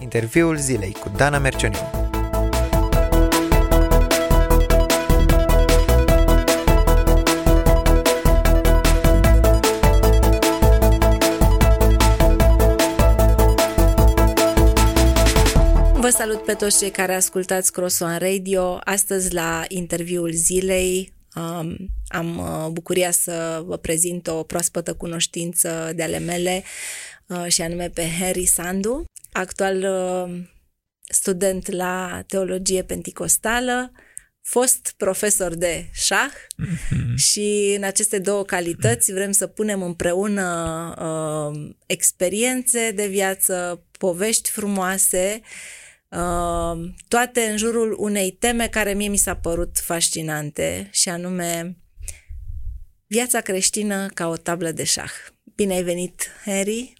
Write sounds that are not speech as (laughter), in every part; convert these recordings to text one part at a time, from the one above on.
Interviul zilei cu Dana Mercioniu. Vă salut pe toți cei care ascultați Cross One Radio. Astăzi la interviul zilei um, am uh, bucuria să vă prezint o proaspătă cunoștință de ale mele uh, și anume pe Harry Sandu, actual uh, student la teologie penticostală, fost profesor de șah mm-hmm. și în aceste două calități vrem să punem împreună uh, experiențe de viață, povești frumoase, uh, toate în jurul unei teme care mie mi s-a părut fascinante și anume viața creștină ca o tablă de șah. Bine ai venit, Harry!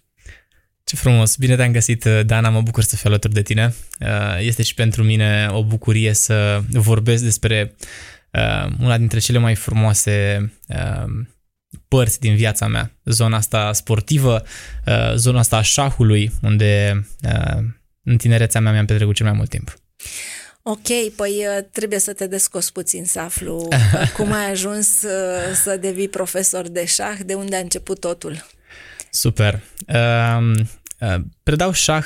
Ce frumos! Bine te-am găsit, Dana, mă bucur să fiu alături de tine. Uh, este și pentru mine o bucurie să vorbesc despre uh, una dintre cele mai frumoase uh, părți din viața mea, zona asta sportivă, zona asta a șahului, unde în tinerețea mea mi-am petrecut cel mai mult timp. Ok, păi trebuie să te descos puțin să aflu (laughs) cum ai ajuns să devii profesor de șah, de unde a început totul. Super. Predau șah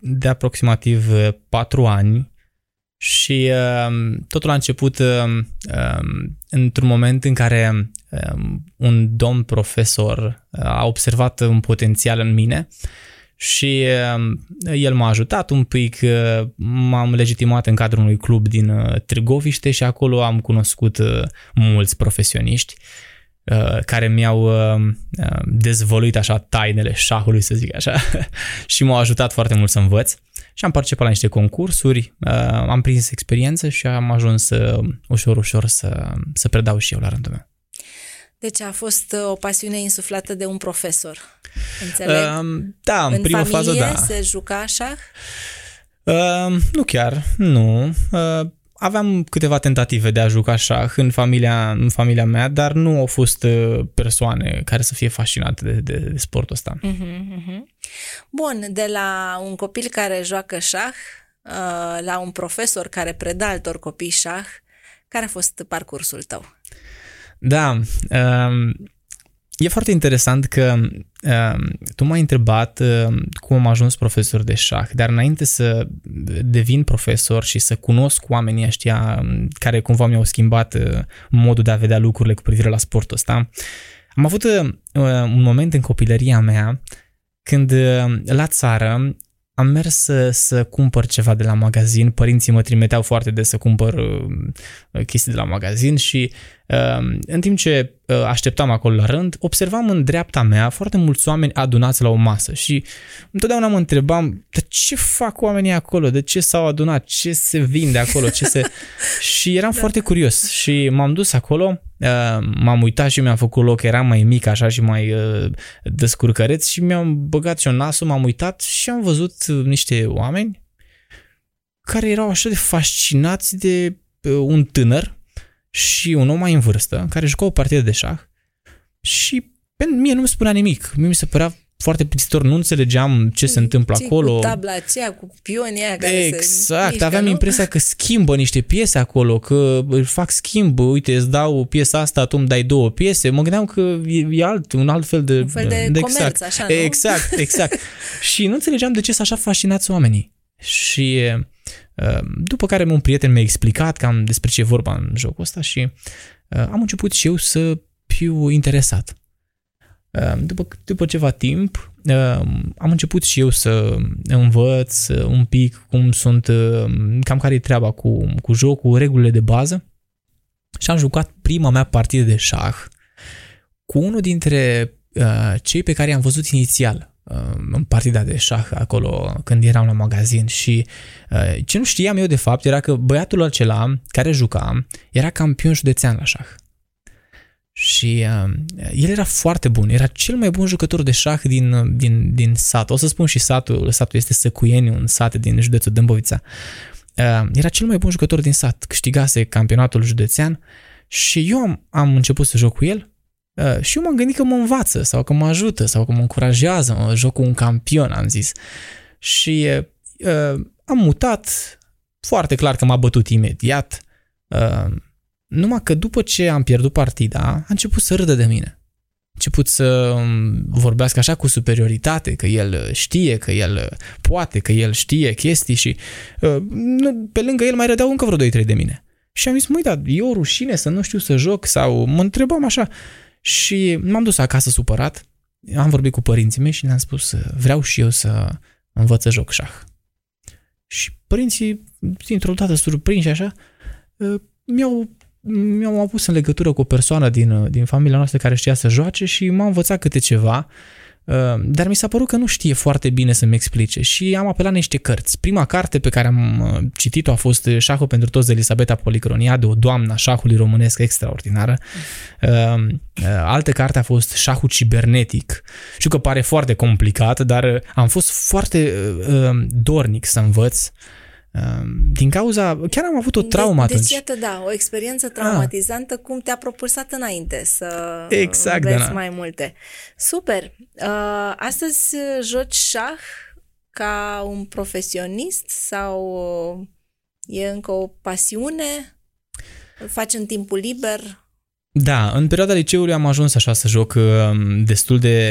de aproximativ patru ani și totul a început într-un moment în care un domn profesor a observat un potențial în mine și el m-a ajutat un pic, m-am legitimat în cadrul unui club din Târgoviște și acolo am cunoscut mulți profesioniști. Uh, care mi-au uh, uh, dezvăluit așa tainele șahului, să zic așa, (laughs) și m-au ajutat foarte mult să învăț. Și am participat la niște concursuri, am prins experiență și am ajuns ușor, ușor să, să predau și eu la rândul meu. Deci a fost o pasiune insuflată de un profesor, înțeleg? Uh, da, în, în prima fază, da. se juca așa? Uh, nu chiar, nu. Uh, aveam câteva tentative de a juca șah în familia, în familia mea, dar nu au fost uh, persoane care să fie fascinate de, de, de sportul ăsta. Uh-huh, uh-huh. Bun, de la un copil care joacă șah uh, la un profesor care predă altor copii șah, care a fost parcursul tău? Da, um, E foarte interesant că uh, tu m-ai întrebat uh, cum am ajuns profesor de șah, dar înainte să devin profesor și să cunosc oamenii ăștia um, care cumva mi-au schimbat uh, modul de a vedea lucrurile cu privire la sportul ăsta, am avut uh, un moment în copilăria mea când uh, la țară am mers să, să cumpăr ceva de la magazin, părinții mă trimiteau foarte des să cumpăr uh, chestii de la magazin și uh, în timp ce uh, așteptam acolo la rând, observam în dreapta mea foarte mulți oameni adunați la o masă și întotdeauna mă întrebam, de ce fac oamenii acolo, de ce s-au adunat, ce se vinde acolo, ce se... (laughs) și eram da. foarte curios și m-am dus acolo Uh, m-am uitat și mi-am făcut loc, eram mai mic așa și mai uh, descurcăreț și mi-am băgat și nasul, m-am uitat și am văzut niște oameni care erau așa de fascinați de uh, un tânăr și un om mai în vârstă care juca o partidă de șah și mie nu mi spunea nimic. Mie mi se părea foarte plictitor, nu înțelegeam ce se întâmplă ce acolo. Cu tabla aceea, cu pionii aia care Exact, se aveam nu? impresia că schimbă niște piese acolo, că fac schimb, uite, îți dau piesa asta, tu îmi dai două piese. Mă gândeam că e, e alt, un alt fel de... Un fel de, de comerț, exact. așa, nu? Exact, exact. (laughs) și nu înțelegeam de ce sunt așa fascinați oamenii. Și după care un prieten mi-a explicat cam despre ce e vorba în jocul ăsta și am început și eu să fiu interesat. Ehm, după, după ceva timp, ehm, am început și eu să învăț un pic cum sunt, ehm, cam care e treaba cu, cu jocul, regulile de bază și am jucat prima mea partidă de șah cu unul dintre cei pe care i-am văzut inițial în partida de șah acolo când eram la magazin și ce nu știam eu de fapt era că băiatul acela care juca era campion județean la șah. Și uh, el era foarte bun, era cel mai bun jucător de șah din, din, din sat. O să spun și satul, satul este Săcuieni, un sat din județul Dâmbovița. Uh, era cel mai bun jucător din sat, câștigase campionatul județean și eu am, am început să joc cu el uh, și eu m-am gândit că mă învață sau că mă ajută sau că mă încurajează, mă joc cu un campion, am zis. și uh, am mutat, foarte clar că m-a bătut imediat, uh, numai că după ce am pierdut partida, a început să râdă de mine. A început să vorbească așa cu superioritate, că el știe, că el poate, că el știe chestii și uh, pe lângă el mai rădeau încă vreo 2-3 de mine. Și am zis, măi, dar e o rușine să nu știu să joc sau mă întrebam așa. Și m-am dus acasă supărat, am vorbit cu părinții mei și le-am spus, vreau și eu să învăț să joc șah. Și părinții, dintr-o dată surprinși așa, uh, mi-au mi-am pus în legătură cu o persoană din, din familia noastră care știa să joace și m-a învățat câte ceva, uh, dar mi s-a părut că nu știe foarte bine să-mi explice și am apelat niște cărți. Prima carte pe care am uh, citit-o a fost Șahul pentru toți de Elisabeta Policronia, de o doamnă a șahului românesc extraordinară. Uh, altă carte a fost Șahul cibernetic. Știu că pare foarte complicat, dar am fost foarte dornic să învăț Ehm, din cauza, chiar am avut o traumă de, atunci. Deci, iată, da, o experiență ah. traumatizantă, ah. cum te-a propulsat înainte să exact, înveți da. mai multe. Super! Uh, astăzi joci șah ca un profesionist sau e încă o pasiune? Îl faci în timpul liber? Da, în perioada liceului am ajuns așa să joc ehm, destul de,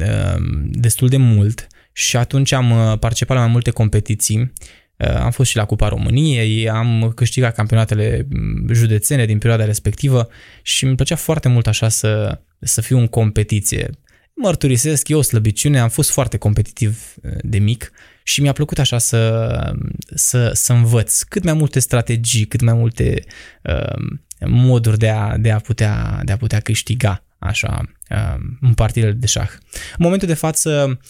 ehm, destul de mult și atunci am uh, participat la mai multe competiții Uh, am fost și la Cupa României, am câștigat campionatele mm, județene din perioada respectivă și îmi plăcea foarte mult așa să, să fiu în competiție. Mărturisesc, eu o slăbiciune, am fost foarte competitiv uh, de mic și mi-a plăcut așa să, să, să învăț cât mai multe strategii, cât mai multe uh, moduri de a, de, a putea, de a putea câștiga așa uh, în partidele de șah. În momentul de față Ehm,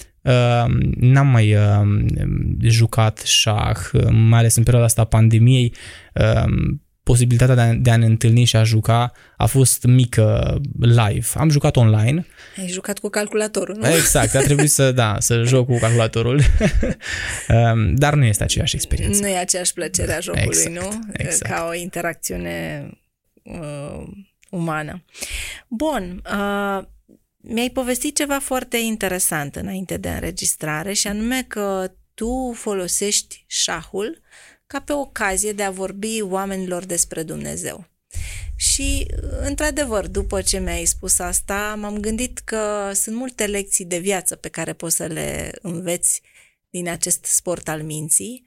n-am mai ehm, jucat șah, mai ales în perioada asta a pandemiei, ehm, posibilitatea de a, de a ne întâlni și a juca a fost mică live. Am jucat online. Ai jucat cu calculatorul, nu? Exact, a trebuit să, da, să joc cu calculatorul, (laughs) dar nu este aceeași experiență. Nu e aceeași plăcere a jocului, exact, nu? Exact. Ca o interacțiune uh, umană. Bun, uh, mi-ai povestit ceva foarte interesant înainte de înregistrare și anume că tu folosești șahul ca pe ocazie de a vorbi oamenilor despre Dumnezeu. Și, într-adevăr, după ce mi-ai spus asta, m-am gândit că sunt multe lecții de viață pe care poți să le înveți din acest sport al minții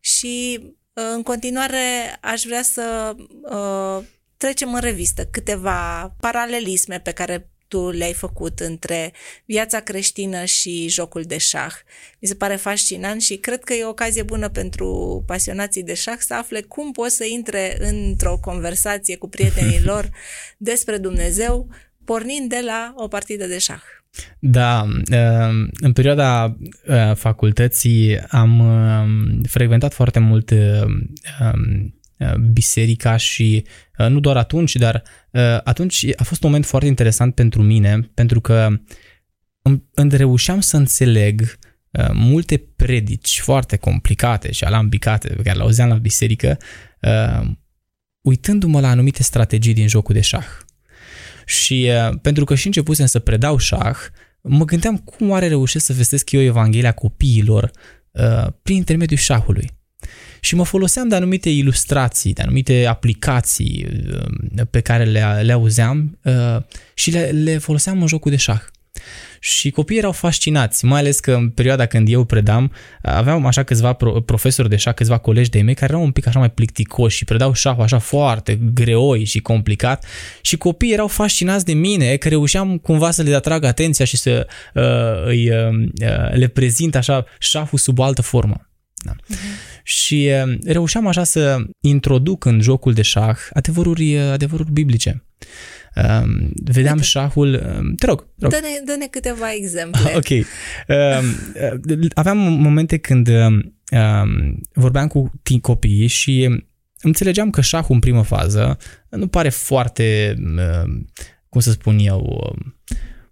și, în continuare, aș vrea să uh, trecem în revistă câteva paralelisme pe care tu le-ai făcut între viața creștină și jocul de șah. Mi se pare fascinant și cred că e o ocazie bună pentru pasionații de șah să afle cum pot să intre într-o conversație cu prietenii (laughs) lor despre Dumnezeu, pornind de la o partidă de șah. Da, uh, în perioada uh, facultății am uh, frecventat foarte mult um, biserica și nu doar atunci, dar atunci a fost un moment foarte interesant pentru mine, pentru că îmi reușeam să înțeleg multe predici foarte complicate și alambicate pe care le auzeam la biserică, uitându-mă la anumite strategii din jocul de șah. Și pentru că și începusem să predau șah, mă gândeam cum oare reușesc să vestesc eu Evanghelia copiilor prin intermediul șahului și mă foloseam de anumite ilustrații, de anumite aplicații uh, pe care le, le auzeam uh, și le, le foloseam în jocul de șah. Și copiii erau fascinați, mai ales că în perioada când eu predam, aveam așa câțiva profesori de șah, câțiva colegi de mei care erau un pic așa mai plicticoși și predau șahul așa foarte greoi și complicat și copiii erau fascinați de mine că reușeam cumva să le atrag atenția și să uh, îi, uh, le prezint așa șahul sub o altă formă. Da. Uh-huh. Și reușeam așa să introduc în jocul de șah adevăruri, adevăruri biblice. Vedeam Uite. șahul... Te rog, rog. Dă-ne, dă-ne câteva exemple. (laughs) ok. Aveam momente când vorbeam cu copiii și înțelegeam că șahul în primă fază nu pare foarte, cum să spun eu,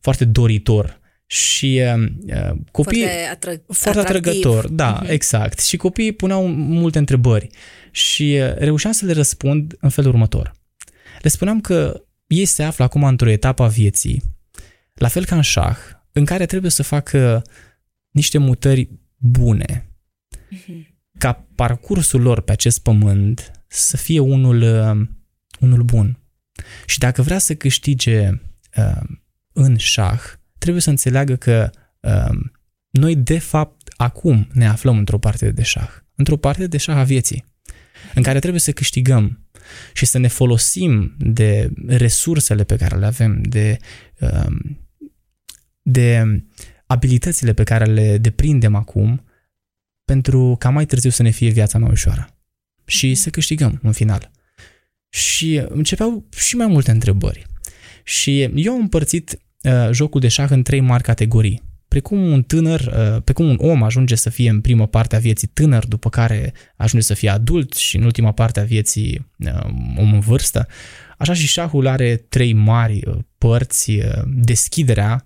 foarte doritor și uh, copiii... Foarte, atră- foarte atrăgător, da, uh-huh. exact. Și copiii puneau multe întrebări și uh, reușeam să le răspund în felul următor. Le spuneam că ei se află acum într-o etapă a vieții, la fel ca în șah, în care trebuie să facă niște mutări bune, ca parcursul lor pe acest pământ să fie unul, uh, unul bun. Și dacă vrea să câștige uh, în șah, trebuie să înțeleagă că uh, noi de fapt acum ne aflăm într-o parte de șah, într-o parte de șah a vieții, în care trebuie să câștigăm și să ne folosim de resursele pe care le avem, de, um, de abilitățile pe care le deprindem acum, pentru ca mai târziu să ne fie viața mai ușoară și să câștigăm în final. Și începeau și mai multe întrebări. Și eu am împărțit uh, jocul de șah în trei mari categorii precum un tânăr, uh, pe cum un om ajunge să fie în prima parte a vieții tânăr, după care ajunge să fie adult și în ultima parte a vieții uh, om în vârstă, așa și șahul are trei mari uh, părți, deschiderea,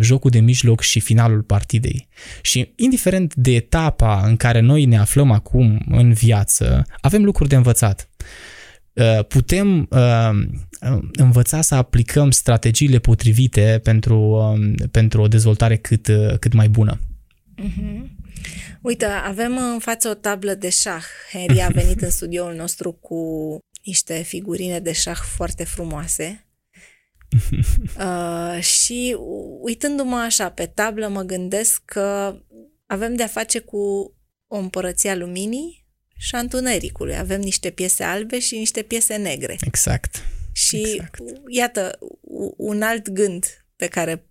jocul de mijloc și finalul partidei. Și indiferent de etapa în care noi ne aflăm acum în viață, avem lucruri de învățat. Uh, putem uh, învăța să aplicăm strategiile potrivite pentru, um, pentru o dezvoltare cât, uh, cât mai bună. Mm-hmm. Uite, avem în față o tablă de șah. Henry a venit în studioul nostru cu niște figurine de șah foarte frumoase. uh, și uitându-mă așa pe tablă, mă gândesc că avem de-a face cu o împărăție a luminii și a întunericului. Avem niște piese albe și niște piese negre. Exact. Și exact. iată, un alt gând pe care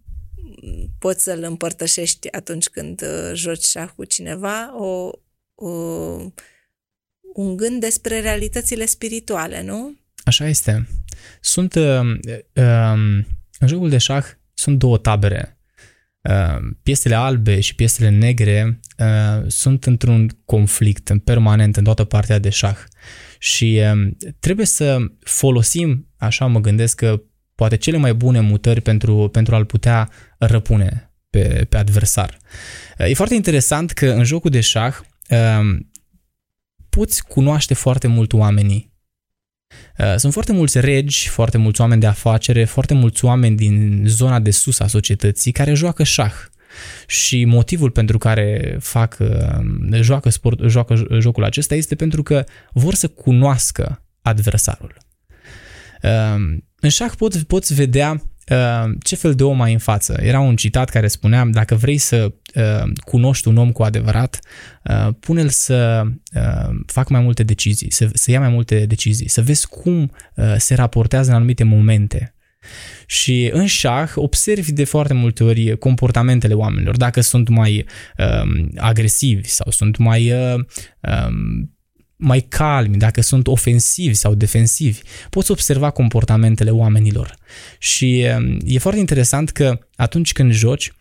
poți să-l împărtășești atunci când uh, joci șah cu cineva, o, o, un gând despre realitățile spirituale, nu? Așa este. Sunt, uh, uh, în jocul de șah sunt două tabere Uh, piesele albe și piesele negre uh, sunt într-un conflict în permanent în toată partea de șah și uh, trebuie să folosim, așa mă gândesc că poate cele mai bune mutări pentru, pentru a-l putea răpune pe, pe adversar. Uh, e foarte interesant că în jocul de șah uh, poți cunoaște foarte mult oamenii Uh, sunt foarte mulți regi, foarte mulți oameni de afacere, foarte mulți oameni din zona de sus a societății care joacă șah. Și motivul pentru care fac, uh, joacă, sport, joacă jocul acesta este pentru că vor să cunoască adversarul. Uh, în șah poți, poți vedea Uh, ce fel de om ai în față. Era un citat care spunea, dacă vrei să uh, cunoști un om cu adevărat, uh, pune-l să facă mai multe decizii, să, să ia mai multe decizii, să vezi cum se raportează în anumite momente. Și în șah observi de foarte multe ori comportamentele oamenilor, dacă sunt mai uh, agresivi sau sunt mai uh, um, mai calmi, dacă sunt ofensivi sau defensivi, poți observa comportamentele oamenilor. Și um, e foarte interesant că atunci când joci,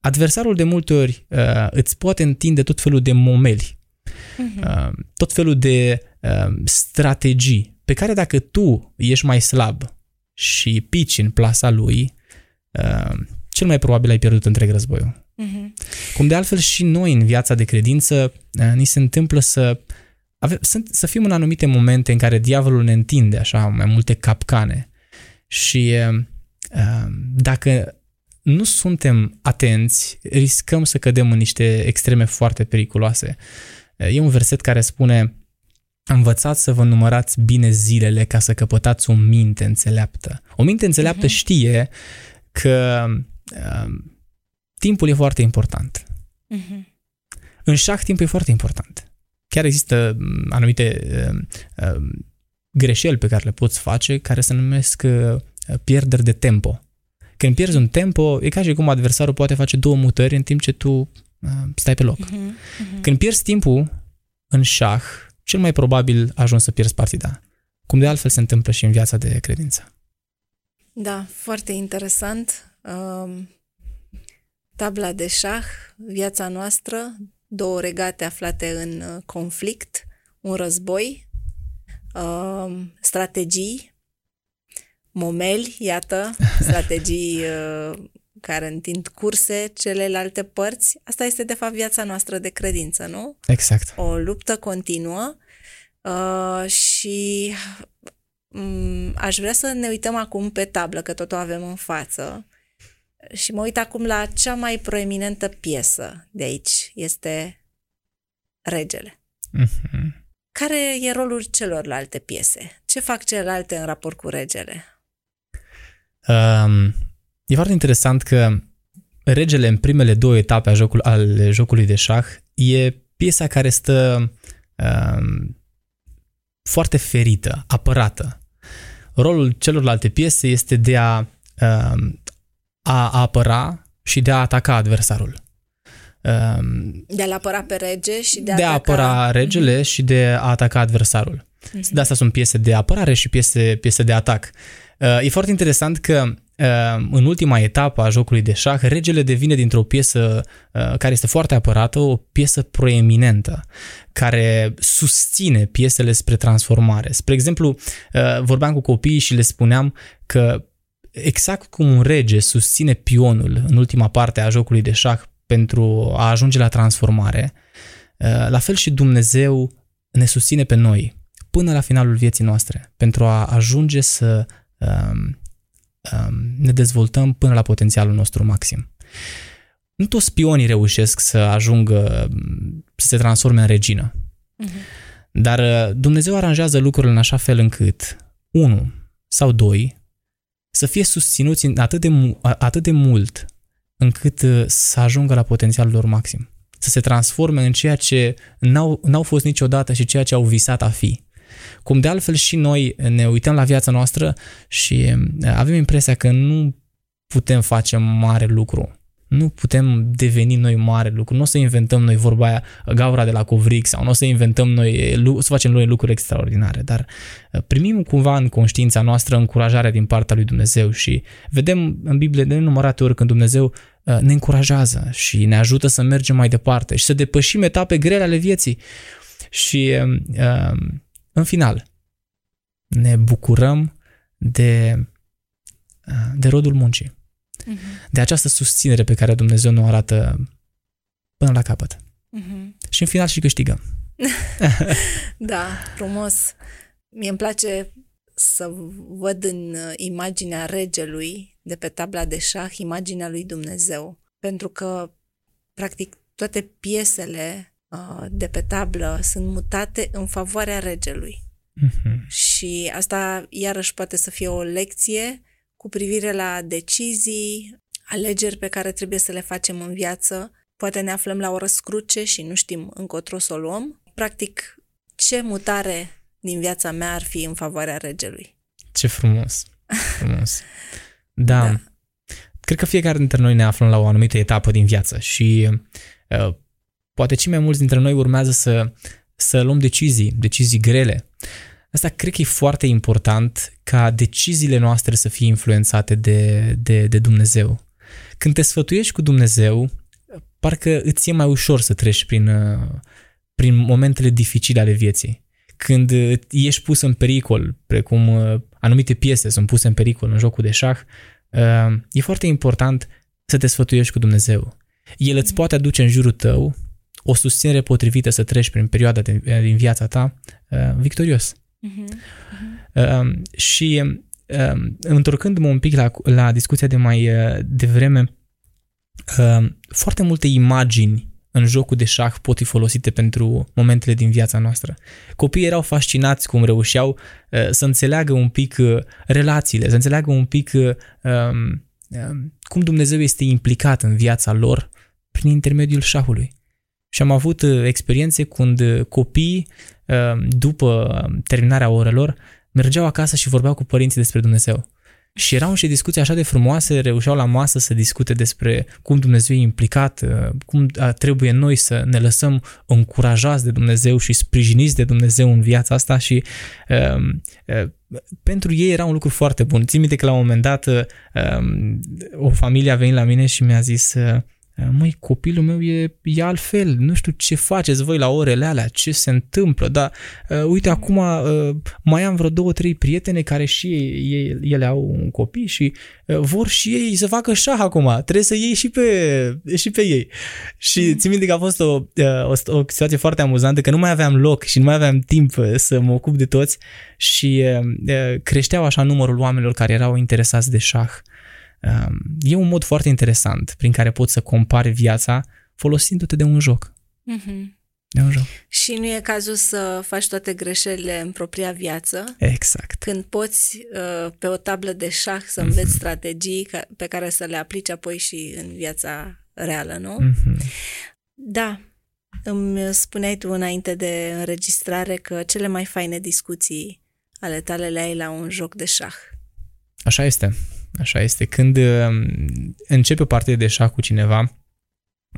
adversarul de multe ori uh, îți poate întinde tot felul de momeli, uh-huh. uh, tot felul de uh, strategii pe care dacă tu ești mai slab și pici în plasa lui, uh, cel mai probabil ai pierdut întreg războiul. Uh-huh. Cum de altfel și noi în viața de credință uh, ni se întâmplă să ave, sunt, să fim în anumite momente în care diavolul ne întinde așa mai multe capcane și uh, dacă nu suntem atenți, riscăm să cădem în niște extreme foarte periculoase. E un verset care spune Învățați să vă numărați bine zilele ca să căpătați o minte înțeleaptă. O minte înțeleaptă uh-huh. știe că uh, timpul e foarte important. Uh-huh. În șah timpul e foarte important chiar există mm, anumite uh, uh, greșeli pe care le poți face care se numesc uh, pierderi de tempo. Când pierzi un tempo, e ca și cum adversarul poate face două mutări în timp ce tu stai pe loc. Uh-huh, uh-huh. Când pierzi timpul în șah, cel mai probabil ajungi să pierzi partida. Cum de altfel se întâmplă și în viața de credință. Da, foarte interesant. Um, tabla de șah, viața noastră, două regate aflate în uh, conflict, un război, uh, strategii, momeli, iată, (laughs) strategii uh, care întind curse celelalte părți. Asta este, de fapt, viața noastră de credință, nu? Exact. O luptă continuă uh, și um, aș vrea să ne uităm acum pe tablă, că tot o avem în față. Și mă uit acum la cea mai proeminentă piesă de aici. Este Regele. Mhm. Care e rolul celorlalte piese? Ce fac celelalte în raport cu Regele? Um, e foarte interesant că regele în primele două etape a jocul, ale jocului de șah e piesa care stă um, foarte ferită, apărată. Rolul celorlalte piese este de a, um, a apăra și de a ataca adversarul. Um, De a-l apăra pe rege și de, de a ataca... apăra regele și de a ataca adversarul. De asta sunt piese de apărare și piese, piese de atac. Uh, E foarte interesant că uh, în ultima etapă a jocului de șah, regele devine dintr-o piesă uh, care este foarte apărată, o piesă proeminentă, care susține piesele spre transformare. Spre exemplu, uh, vorbeam cu copiii și le spuneam că exact cum un rege susține pionul în ultima parte a jocului de șah pentru a ajunge la transformare, uh, la fel și Dumnezeu ne susține pe noi până la finalul vieții noastre pentru a ajunge să um, um, ne dezvoltăm până la potențialul nostru maxim. Nu toți spionii reușesc să ajungă să se transforme în regină. Mhm. Dar uh, Dumnezeu aranjează lucrurile în așa fel încât unul sau doi să fie susținuți în atât de, mu- a- atât de mult încât uh, să ajungă la potențialul lor maxim. Să se transforme în ceea ce n-au, n-au fost niciodată și ceea ce au visat a fi. Cum de altfel și noi ne uităm la viața noastră și uh, avem impresia că nu putem face mare lucru. Nu putem deveni noi mare lucru. Nu o să inventăm noi vorba aia, gaura de la covric sau nu o să inventăm noi, lu- să facem noi lucruri extraordinare, dar uh, primim cumva în conștiința noastră încurajarea din partea lui Dumnezeu și vedem în Biblie de nenumărate ori când Dumnezeu uh, ne încurajează și ne ajută să mergem mai departe și să depășim etape grele ale vieții. Și uh, în final, ne bucurăm de, uh, de rodul muncii Mhm. de această susținere pe care Dumnezeu ne arată până la capăt. Mhm. Și în final și câștigăm. (laughs) Da, frumos. Mie îmi place să văd în uh, imaginea regelui de pe tabla de șah imaginea lui Dumnezeu. Pentru că, practic, toate piesele uh, de pe tablă sunt mutate în favoarea regelui. Mhm. Și asta iarăși poate să fie o lecție cu privire la decizii, alegeri pe care trebuie să le facem în viață. Poate ne aflăm la o răscruce și nu știm încotro să o luăm. Practic, ce mutare din viața mea ar fi în favoarea regelui? Ce frumos. Frumos. Da. (laughs) Da. da. Cred că fiecare dintre noi ne aflăm la o anumită etapă din viață și uh, poate cei mai mulți dintre noi urmează să, să luăm decizii, decizii grele. Asta cred că e foarte important ca deciziile noastre să fie influențate de, de, de Dumnezeu. Când te sfătuiești cu Dumnezeu, parcă îți e mai ușor să treci prin, uh, prin momentele dificile ale vieții. Când uh, ești pus în pericol, precum uh, anumite piese sunt puse în pericol în jocul de șah, uh, e foarte important să te sfătuiești cu Dumnezeu. El îți poate aduce în jurul tău o susținere potrivită să treci prin perioada din, din viața ta uh, victorios. Mhm. Uh, și uh, întorcându-mă un pic la, la discuția de mai uh, devreme, uh, foarte multe imagini în jocul de șah pot fi folosite pentru momentele din viața noastră. Copiii erau fascinați cum reușeau uh, să înțeleagă un pic uh, relațiile, să înțeleagă un pic uh, um, um, cum Dumnezeu este implicat în viața lor prin intermediul șahului. Și am avut uh, experiențe când uh, copiii, uh, după terminarea orelor, mergeau acasă și vorbeau cu părinții despre Dumnezeu. Și erau niște discuții așa de frumoase, reușeau la masă să discute despre cum Dumnezeu e implicat, uh, cum uh, trebuie noi să ne lăsăm încurajați de Dumnezeu și sprijiniți de Dumnezeu în viața asta și uh, uh, pentru ei era un lucru foarte bun. Țin minte că la un moment dat uh, um, o familie a venit la mine și mi-a zis uh, măi, copilul meu e, e altfel, nu știu ce faceți voi la orele alea, ce se întâmplă, dar uh, uite, acum uh, mai am vreo două, trei prietene care și ei, ele au un copii și uh, vor și ei să facă șah acum, trebuie să iei și pe, și pe ei. Și mm. țin minte că a fost o, uh, o, o situație foarte amuzantă, că nu mai aveam loc și nu mai aveam timp uh, să mă ocup de toți și uh, uh, creșteau așa numărul oamenilor care erau interesați de șah. Um, e un mod foarte interesant prin care poți să compari viața folosindu-te de un joc. Mhm. De un joc. Și nu e cazul să faci toate greșelile în propria viață, Exact. când poți uh, pe o tablă de șah să înveți strategii ca- pe care să le aplici apoi și în viața reală, nu? Mhm. Da. Îmi spuneai tu înainte de înregistrare că cele mai faine discuții ale tale le ai la un joc de șah. Așa este. Așa este. Când uh, începe o partidă de șah cu cineva,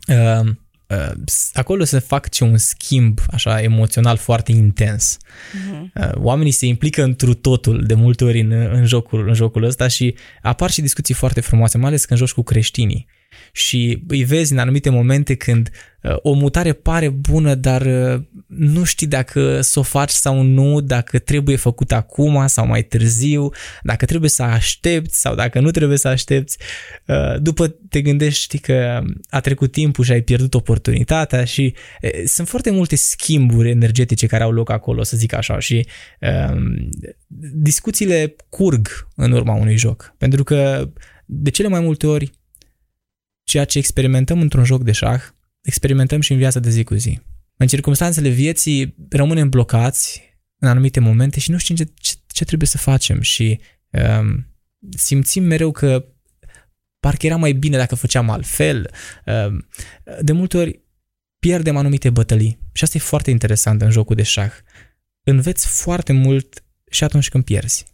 uh, uh, acolo se face un schimb așa emoțional foarte intens. Mhm. Uh, Oamenii se implică întru totul de multe ori în, în, jocul, în jocul ăsta și apar și discuții foarte frumoase, mai ales când joci cu creștinii. Și îi vezi în anumite momente când uh, o mutare pare bună, dar uh, nu știi dacă să o faci sau nu, dacă trebuie făcut acum sau mai târziu, dacă trebuie să aștepți sau dacă nu trebuie să aștepți. Uh, După te gândești că a trecut timpul și ai pierdut oportunitatea și uh, sunt foarte multe schimburi energetice care au loc acolo, să zic așa, și um, discuțiile curg în urma unui joc. Pentru că de cele mai multe ori ceea ce experimentăm într-un joc de șah, experimentăm și în viața de zi cu zi. În circunstanțele vieții rămânem blocați în anumite momente și nu știm ce, ce, ce trebuie să facem și um, simțim mereu că parcă era mai bine dacă făceam altfel. Um, de multe ori pierdem anumite bătălii și asta e foarte interesant în jocul de șah. Înveți foarte mult și atunci când pierzi.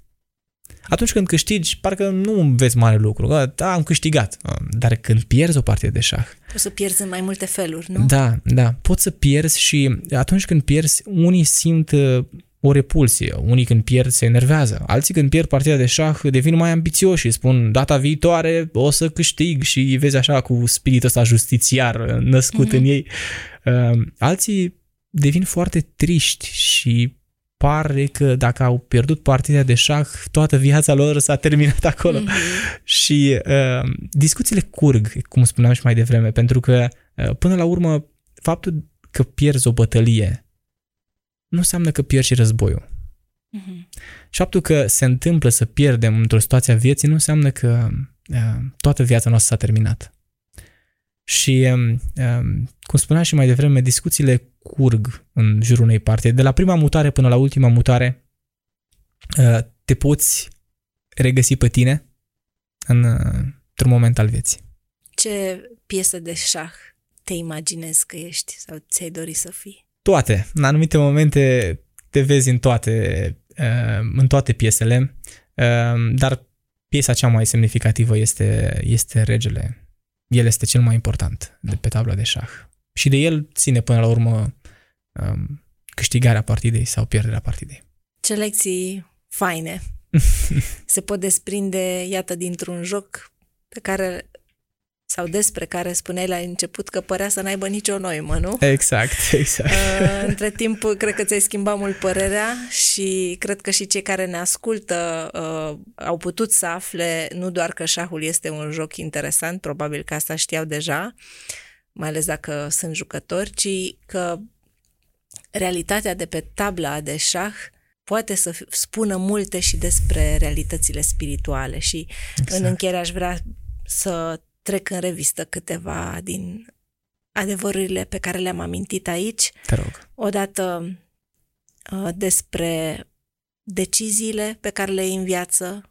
Atunci când câștigi, parcă nu înveți mare lucru. Da, am câștigat. Dar când pierzi o partidă de șah, Poți să pierzi în mai multe feluri, nu? da, da, poți să pierzi și atunci când pierzi, unii simt uh, o repulsie, unii când pierd se enervează, alții când pierd partida de șah devin mai ambițioși și spun data viitoare o să câștig și îi vezi așa cu spiritul ăsta justițiar uh, născut mm-hmm. în ei. Uh, Alții devin foarte triști și pare că dacă au pierdut partida de șah, toată viața lor s-a terminat acolo. Mm-hmm. Și uh, discuțiile curg, cum spuneam și mai devreme, pentru că uh, până la urmă faptul că pierzi o bătălie nu înseamnă că pierzi și războiul. Mhm. Și faptul că se întâmplă să pierdem într-o situație a vieții nu înseamnă că uh, toată viața noastră s-a terminat. Și, um, um, cum spuneam și mai devreme, discuțiile curg în jurul unei partide. De la prima mutare până la ultima mutare, uh, te poți regăsi pe tine în, uh, într-un moment al vieții. Ce piesă de șah te imaginezi că ești sau ți-ai dori să fii? Toate. În anumite momente te vezi în toate, uh, în toate piesele, uh, dar piesa cea mai semnificativă este, este regele. El este cel mai important de pe tabla de șah. Și de el ține până la urmă um, câștigarea partidei sau pierderea partidei. Ce lecții faine (laughs) se pot desprinde, iată, dintr-un joc pe care sau despre care spuneai la început că părea să n-aibă nicio noimă, nu? Exact, (laughs) exact. Uh, Între timp, cred că ți-ai schimbat mult părerea și cred că și cei care ne ascultă uh, au putut să afle nu doar că șahul este un joc interesant, probabil că asta știau deja, mai ales dacă sunt jucători, ci că realitatea de pe tabla de șah poate să f- spună multe și despre realitățile spirituale și exact. în încheiere aș vrea să trec în revistă câteva din adevărurile pe care le-am amintit aici. Te rog. Odată uh, despre deciziile pe care le iei în viață.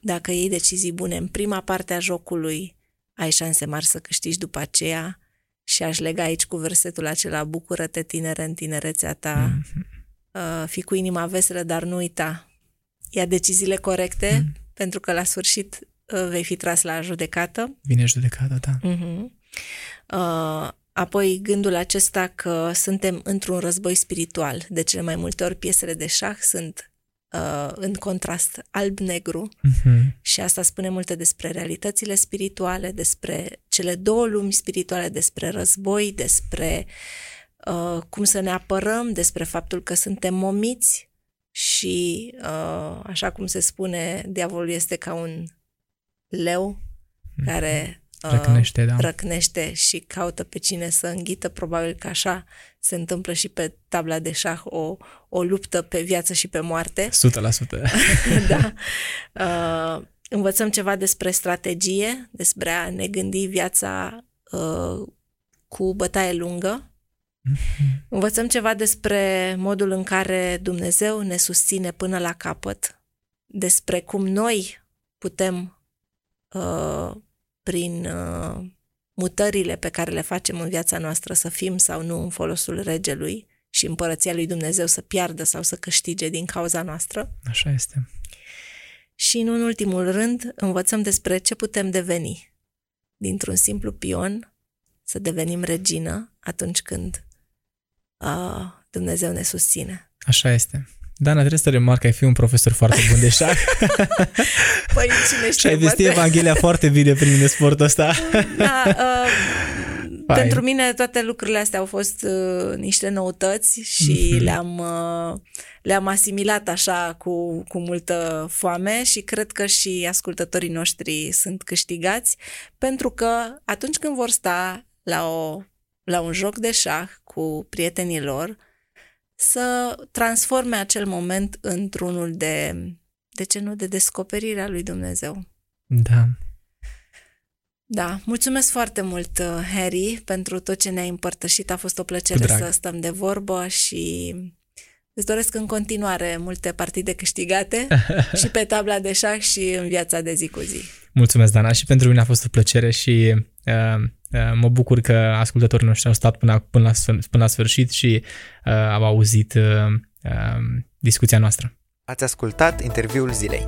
Dacă iei decizii bune în prima parte a jocului, ai șanse mari să câștigi după aceea și aș lega aici cu versetul acela Bucură-te tinere în tinerețea ta, Mhm. uh, fi cu inima veselă, dar nu uita. Ia deciziile corecte, Mhm. pentru că la sfârșit uh, vei fi tras la judecată. Vine judecata ta. Uh-huh. Uh, apoi gândul acesta că suntem într-un război spiritual. De cele mai multe ori piesele de șah sunt uh, în contrast alb-negru Mhm. și asta spune multe despre realitățile spirituale, despre cele două lumi spirituale, despre război, despre uh, cum să ne apărăm, despre faptul că suntem momiți și, uh, așa cum se spune, diavolul este ca un leu care uh, Răcnește, da. răcnește și caută pe cine să înghită. Probabil că așa se întâmplă și pe tabla de șah, o, o luptă pe viață și pe moarte. 100%. (laughs) da. Uh, învățăm ceva despre strategie, despre a ne gândi viața uh, cu bătaie lungă. Mm-hmm. Învățăm ceva despre modul în care Dumnezeu ne susține până la capăt, despre cum noi putem, uh, prin uh, mutările pe care le facem în viața noastră, să fim sau nu în folosul regelui și împărăția lui Dumnezeu să piardă sau să câștige din cauza noastră. Așa este. Și, în ultimul rând, învățăm despre ce putem deveni. Dintr-un simplu pion, să devenim regină atunci când uh, Dumnezeu ne susține. Așa este. Dana, trebuie să remarc că ai fi un profesor foarte bun de șah. (laughs) păi cine știe, Și ai vestit Evanghelia foarte bine prin sportul ăsta. (laughs) da, uh, (laughs) pentru mine toate lucrurile astea au fost uh, niște noutăți și mm-hmm. le-am, uh, le-am asimilat așa cu, cu multă foame și cred că și ascultătorii noștri sunt câștigați pentru că atunci când vor sta la, o, la un joc de șah cu prietenii lor, să transforme acel moment într-unul de, de ce nu, de descoperire a lui Dumnezeu. Da. Da, mulțumesc foarte mult, uh, Harry, pentru tot ce ne-ai împărtășit. A fost o plăcere să stăm de vorbă și îți doresc în continuare multe partide câștigate (laughs) și pe tabla de șah și în viața de zi cu zi. Mulțumesc, Dana, și pentru mine a fost o plăcere și uh, uh, mă bucur că ascultătorii noștri au stat până, până, la, până la sfârșit și uh, au auzit uh, uh, discuția noastră. Ați ascultat interviul zilei.